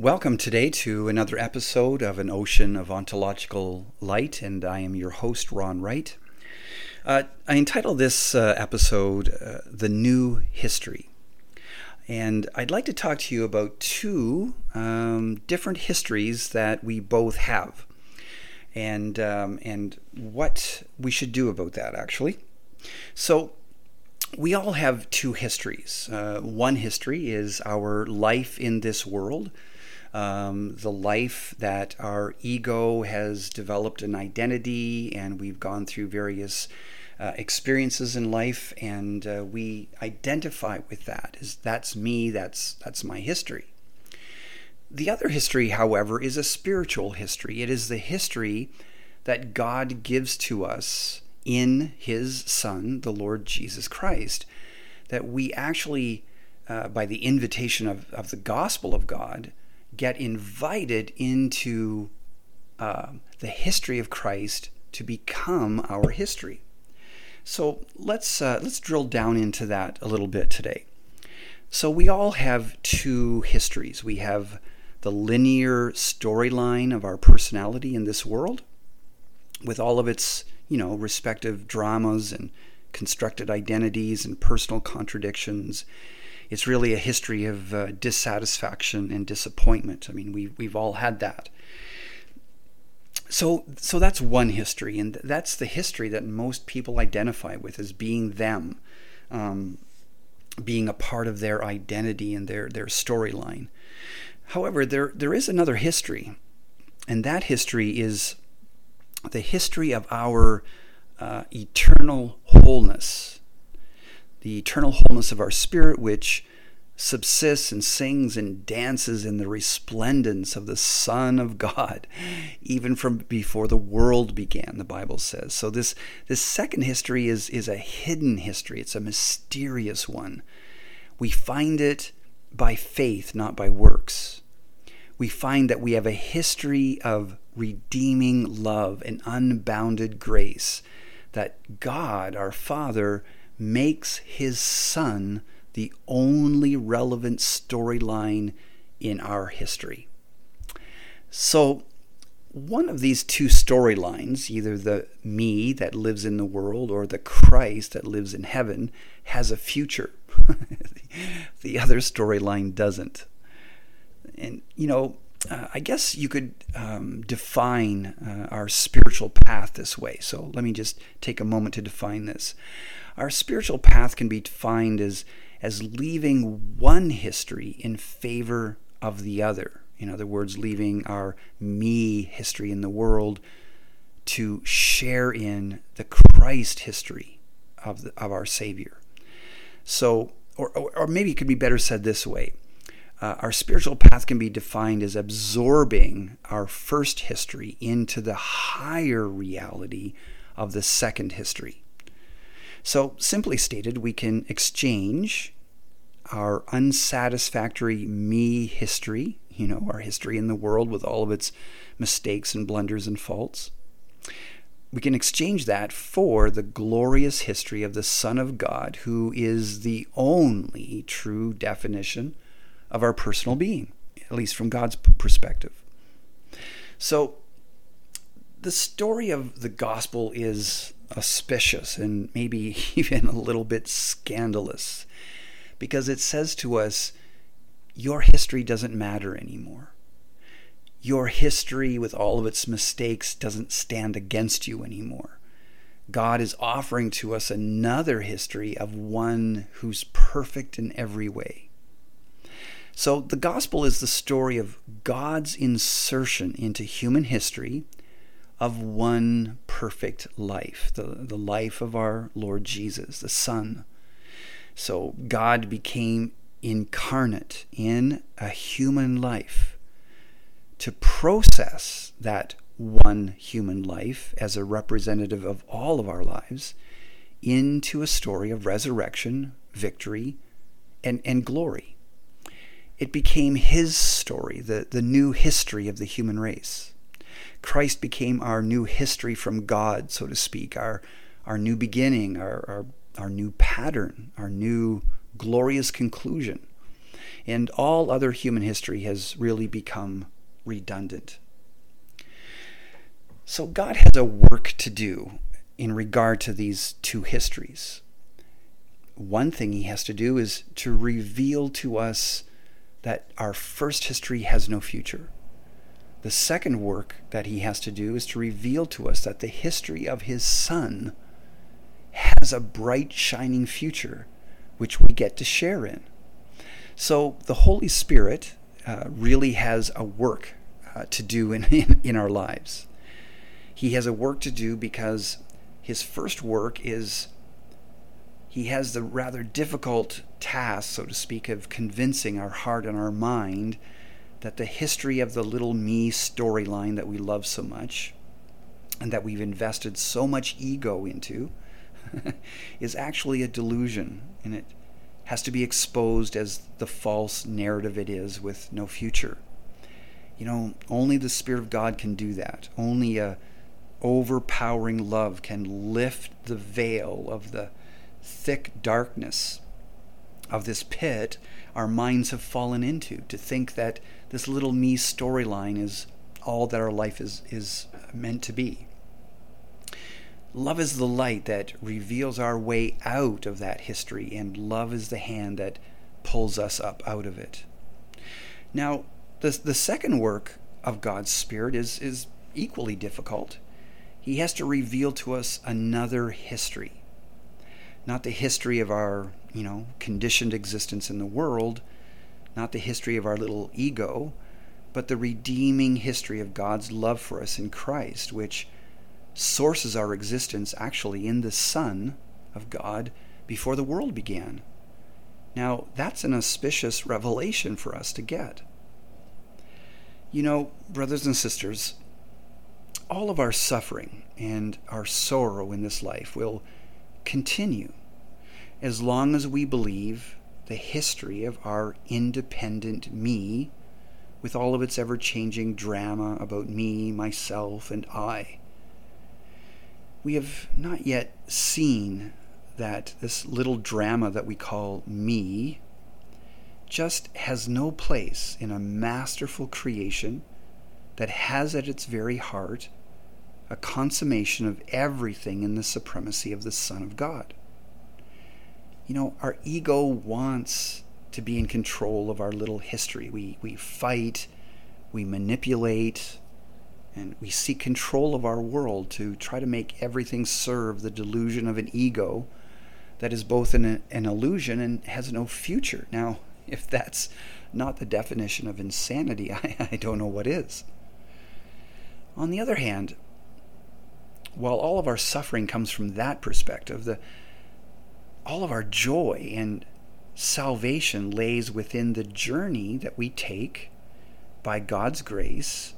Welcome today to another episode of An Ocean of Ontological Light, and I am your host, Ron Wright. Uh, I entitled this uh, episode uh, The New History. And I'd like to talk to you about two um, different histories that we both have and, um, and what we should do about that, actually. So, we all have two histories. Uh, one history is our life in this world um, the life that our ego has developed an identity, and we've gone through various uh, experiences in life, and uh, we identify with that. Is that's me? That's that's my history. The other history, however, is a spiritual history. It is the history that God gives to us in His Son, the Lord Jesus Christ, that we actually, uh, by the invitation of, of the gospel of God, get invited into uh, the history of Christ to become our history. So let's uh, let's drill down into that a little bit today. So we all have two histories. We have the linear storyline of our personality in this world, with all of its you know respective dramas and constructed identities and personal contradictions it's really a history of uh, dissatisfaction and disappointment. I mean, we, we've all had that. So, so that's one history, and that's the history that most people identify with as being them, um, being a part of their identity and their, their storyline. However, there, there is another history, and that history is the history of our uh, eternal wholeness the eternal wholeness of our spirit, which subsists and sings and dances in the resplendence of the Son of God, even from before the world began, the Bible says. So this, this second history is, is a hidden history. It's a mysterious one. We find it by faith, not by works. We find that we have a history of redeeming love and unbounded grace, that God, our Father, makes his son the only relevant storyline in our history. So, one of these two storylines, either the me that lives in the world or the Christ that lives in heaven, has a future. the other storyline doesn't. And, you know, uh, I guess you could um, define uh, our spiritual path this way. So let me just take a moment to define this. Our spiritual path can be defined as, as leaving one history in favor of the other. In other words, leaving our me history in the world to share in the Christ history of, the, of our Savior. So, or, or, or maybe it could be better said this way uh, our spiritual path can be defined as absorbing our first history into the higher reality of the second history. So, simply stated, we can exchange our unsatisfactory me history, you know, our history in the world with all of its mistakes and blunders and faults. We can exchange that for the glorious history of the Son of God, who is the only true definition of our personal being, at least from God's perspective. So, the story of the gospel is auspicious and maybe even a little bit scandalous because it says to us, Your history doesn't matter anymore. Your history, with all of its mistakes, doesn't stand against you anymore. God is offering to us another history of one who's perfect in every way. So, the gospel is the story of God's insertion into human history of one perfect life, the, the life of our Lord Jesus, the Son. So, God became incarnate in a human life to process that one human life as a representative of all of our lives into a story of resurrection, victory, and, and glory it became his story, the, the new history of the human race. Christ became our new history from God, so to speak, our, our new beginning, our, our, our new pattern, our new glorious conclusion. and all other human history has really become redundant. So God has a work to do in regard to these two histories. One thing he has to do is to reveal to us that our first history has no future. The second work that he has to do is to reveal to us that the history of his son has a bright, shining future which we get to share in. So the Holy Spirit uh, really has a work uh, to do in, in, in our lives. He has a work to do because his first work is he has the rather difficult task, so to speak, of convincing our heart and our mind that the history of the little me storyline that we love so much and that we've invested so much ego into is actually a delusion and it has to be exposed as the false narrative it is with no future. You know, only the Spirit of God can do that. Only a overpowering love can lift the veil of the thick darkness of this pit our minds have fallen into to think that this little me storyline is all that our life is, is meant to be. Love is the light that reveals our way out of that history, and love is the hand that pulls us up out of it. Now, the, the second work of God's Spirit is, is equally difficult. He has to reveal to us another history. Not the history of our, you know, conditioned existence in the world, not the history of our little ego, but the redeeming history of God's love for us in Christ, which sources our existence actually in the Son of God before the world began. Now, that's an auspicious revelation for us to get. You know, brothers and sisters, all of our suffering and our sorrow in this life will continue as long as we believe the history of our independent me with all of its ever changing drama about me, myself, and I. We have not yet seen that this little drama that we call me just has no place in a masterful creation that has at its very heart a consummation of everything in the supremacy of the Son of God. You know, our ego wants to be in control of our little history. We, we fight, we manipulate, and we seek control of our world to try to make everything serve the delusion of an ego that is both an, an illusion and has no future. Now, if that's not the definition of insanity, I, I don't know what is. On the other hand, while all of our suffering comes from that perspective, the all of our joy and salvation lays within the journey that we take by God's grace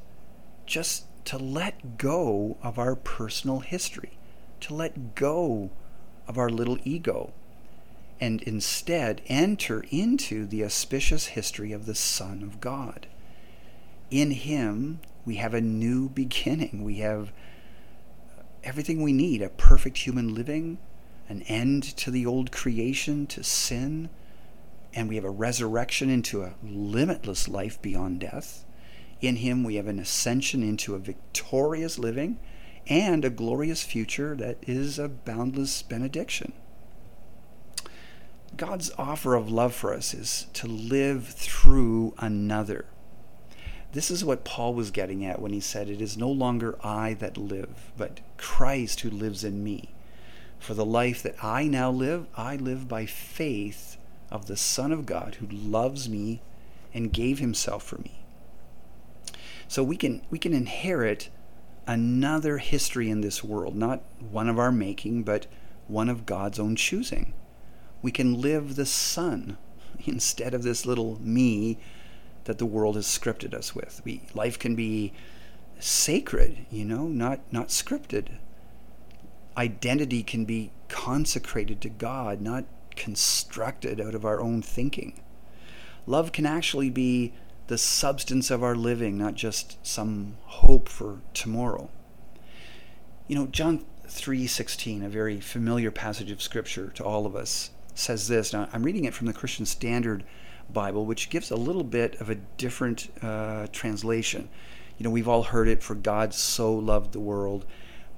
just to let go of our personal history, to let go of our little ego, and instead enter into the auspicious history of the Son of God. In Him, we have a new beginning. We have everything we need a perfect human living, an end to the old creation, to sin, and we have a resurrection into a limitless life beyond death. In Him, we have an ascension into a victorious living and a glorious future that is a boundless benediction. God's offer of love for us is to live through another. This is what Paul was getting at when he said, It is no longer I that live, but Christ who lives in me. For the life that I now live, I live by faith of the Son of God who loves me and gave himself for me. So we can we can inherit another history in this world, not one of our making, but one of God's own choosing. We can live the Son instead of this little me that the world has scripted us with. We, life can be sacred, you know, not not scripted. Identity can be consecrated to God, not constructed out of our own thinking. Love can actually be the substance of our living, not just some hope for tomorrow. You know, John 3:16, a very familiar passage of scripture to all of us, says this. Now, I'm reading it from the Christian Standard Bible, which gives a little bit of a different uh, translation. You know, we've all heard it for God so loved the world.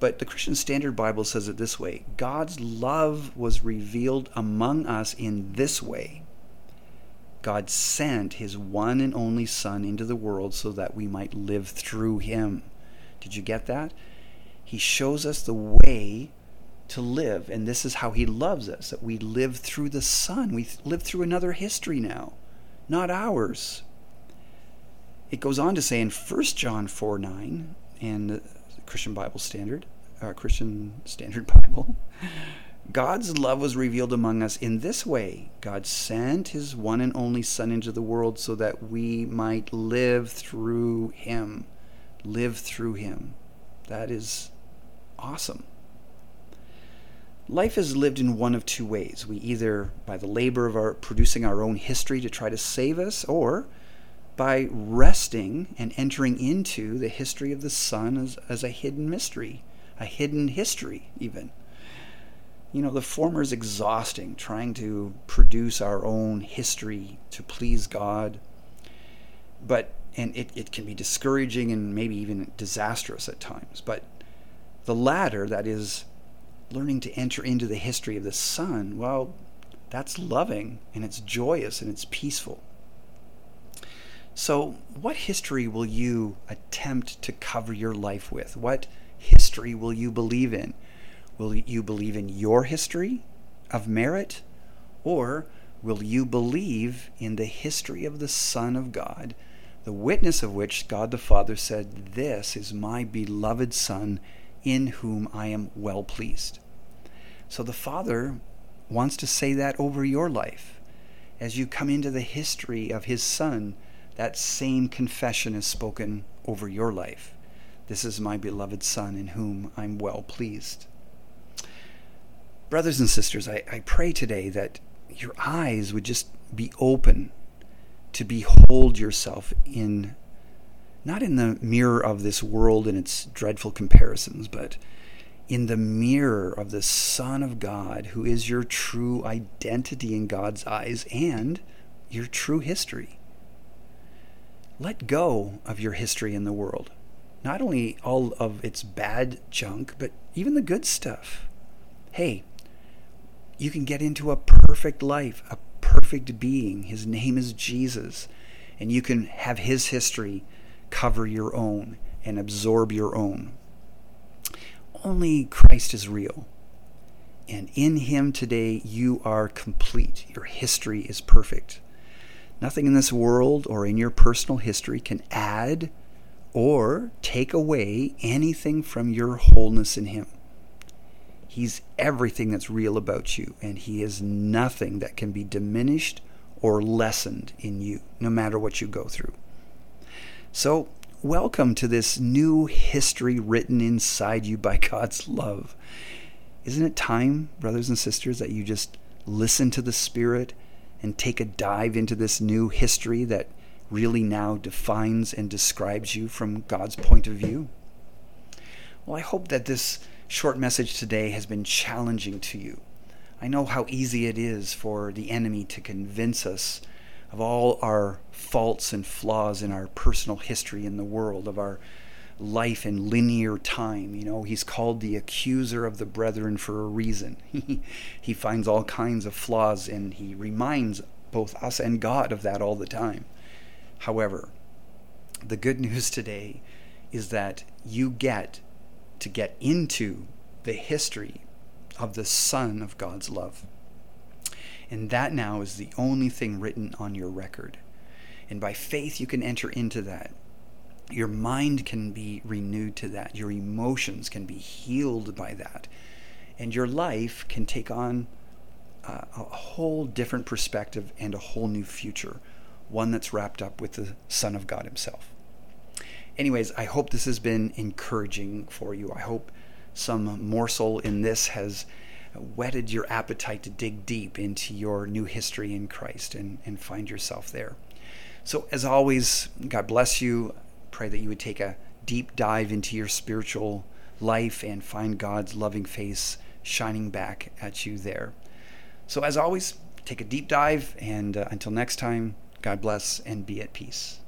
But the Christian Standard Bible says it this way God's love was revealed among us in this way. God sent his one and only Son into the world so that we might live through him. Did you get that? He shows us the way to live, and this is how he loves us that we live through the Son. We live through another history now, not ours. It goes on to say in 1 John 4 9, and the Christian Bible Standard, uh, Christian Standard Bible, God's love was revealed among us in this way God sent his one and only Son into the world so that we might live through him. Live through him. That is awesome. Life is lived in one of two ways. We either, by the labor of our producing our own history to try to save us, or by resting and entering into the history of the Son as, as a hidden mystery, a hidden history, even you know, the former is exhausting, trying to produce our own history to please God. But, and it, it can be discouraging and maybe even disastrous at times. But the latter, that is, learning to enter into the history of the Son, well, that's loving and it's joyous and it's peaceful. So, what history will you attempt to cover your life with? What history will you believe in? Will you believe in your history of merit? Or will you believe in the history of the Son of God, the witness of which God the Father said, This is my beloved Son, in whom I am well pleased? So the Father wants to say that over your life. As you come into the history of His Son, that same confession is spoken over your life. This is my beloved Son, in whom I'm well pleased. Brothers and sisters, I, I pray today that your eyes would just be open to behold yourself in not in the mirror of this world and its dreadful comparisons, but in the mirror of the Son of God, who is your true identity in God's eyes and your true history. Let go of your history in the world, not only all of its bad junk, but even the good stuff. Hey, you can get into a perfect life, a perfect being. His name is Jesus. And you can have his history cover your own and absorb your own. Only Christ is real. And in him today, you are complete. Your history is perfect. Nothing in this world or in your personal history can add or take away anything from your wholeness in him. He's everything that's real about you, and He is nothing that can be diminished or lessened in you, no matter what you go through. So, welcome to this new history written inside you by God's love. Isn't it time, brothers and sisters, that you just listen to the Spirit and take a dive into this new history that really now defines and describes you from God's point of view? Well, I hope that this short message today has been challenging to you. I know how easy it is for the enemy to convince us of all our faults and flaws in our personal history in the world, of our life in linear time. You know, he's called the accuser of the brethren for a reason. he finds all kinds of flaws and he reminds both us and God of that all the time. However, the good news today is that you get to get into the history of the Son of God's love. And that now is the only thing written on your record. And by faith, you can enter into that. Your mind can be renewed to that. Your emotions can be healed by that. And your life can take on a whole different perspective and a whole new future, one that's wrapped up with the Son of God Himself anyways, I hope this has been encouraging for you. I hope some morsel in this has whetted your appetite to dig deep into your new history in Christ and, and find yourself there. So, as always, God bless you. Pray that you would take a deep dive into your spiritual life and find God's loving face shining back at you there. So, as always, take a deep dive. And uh, until next time, God bless and be at peace.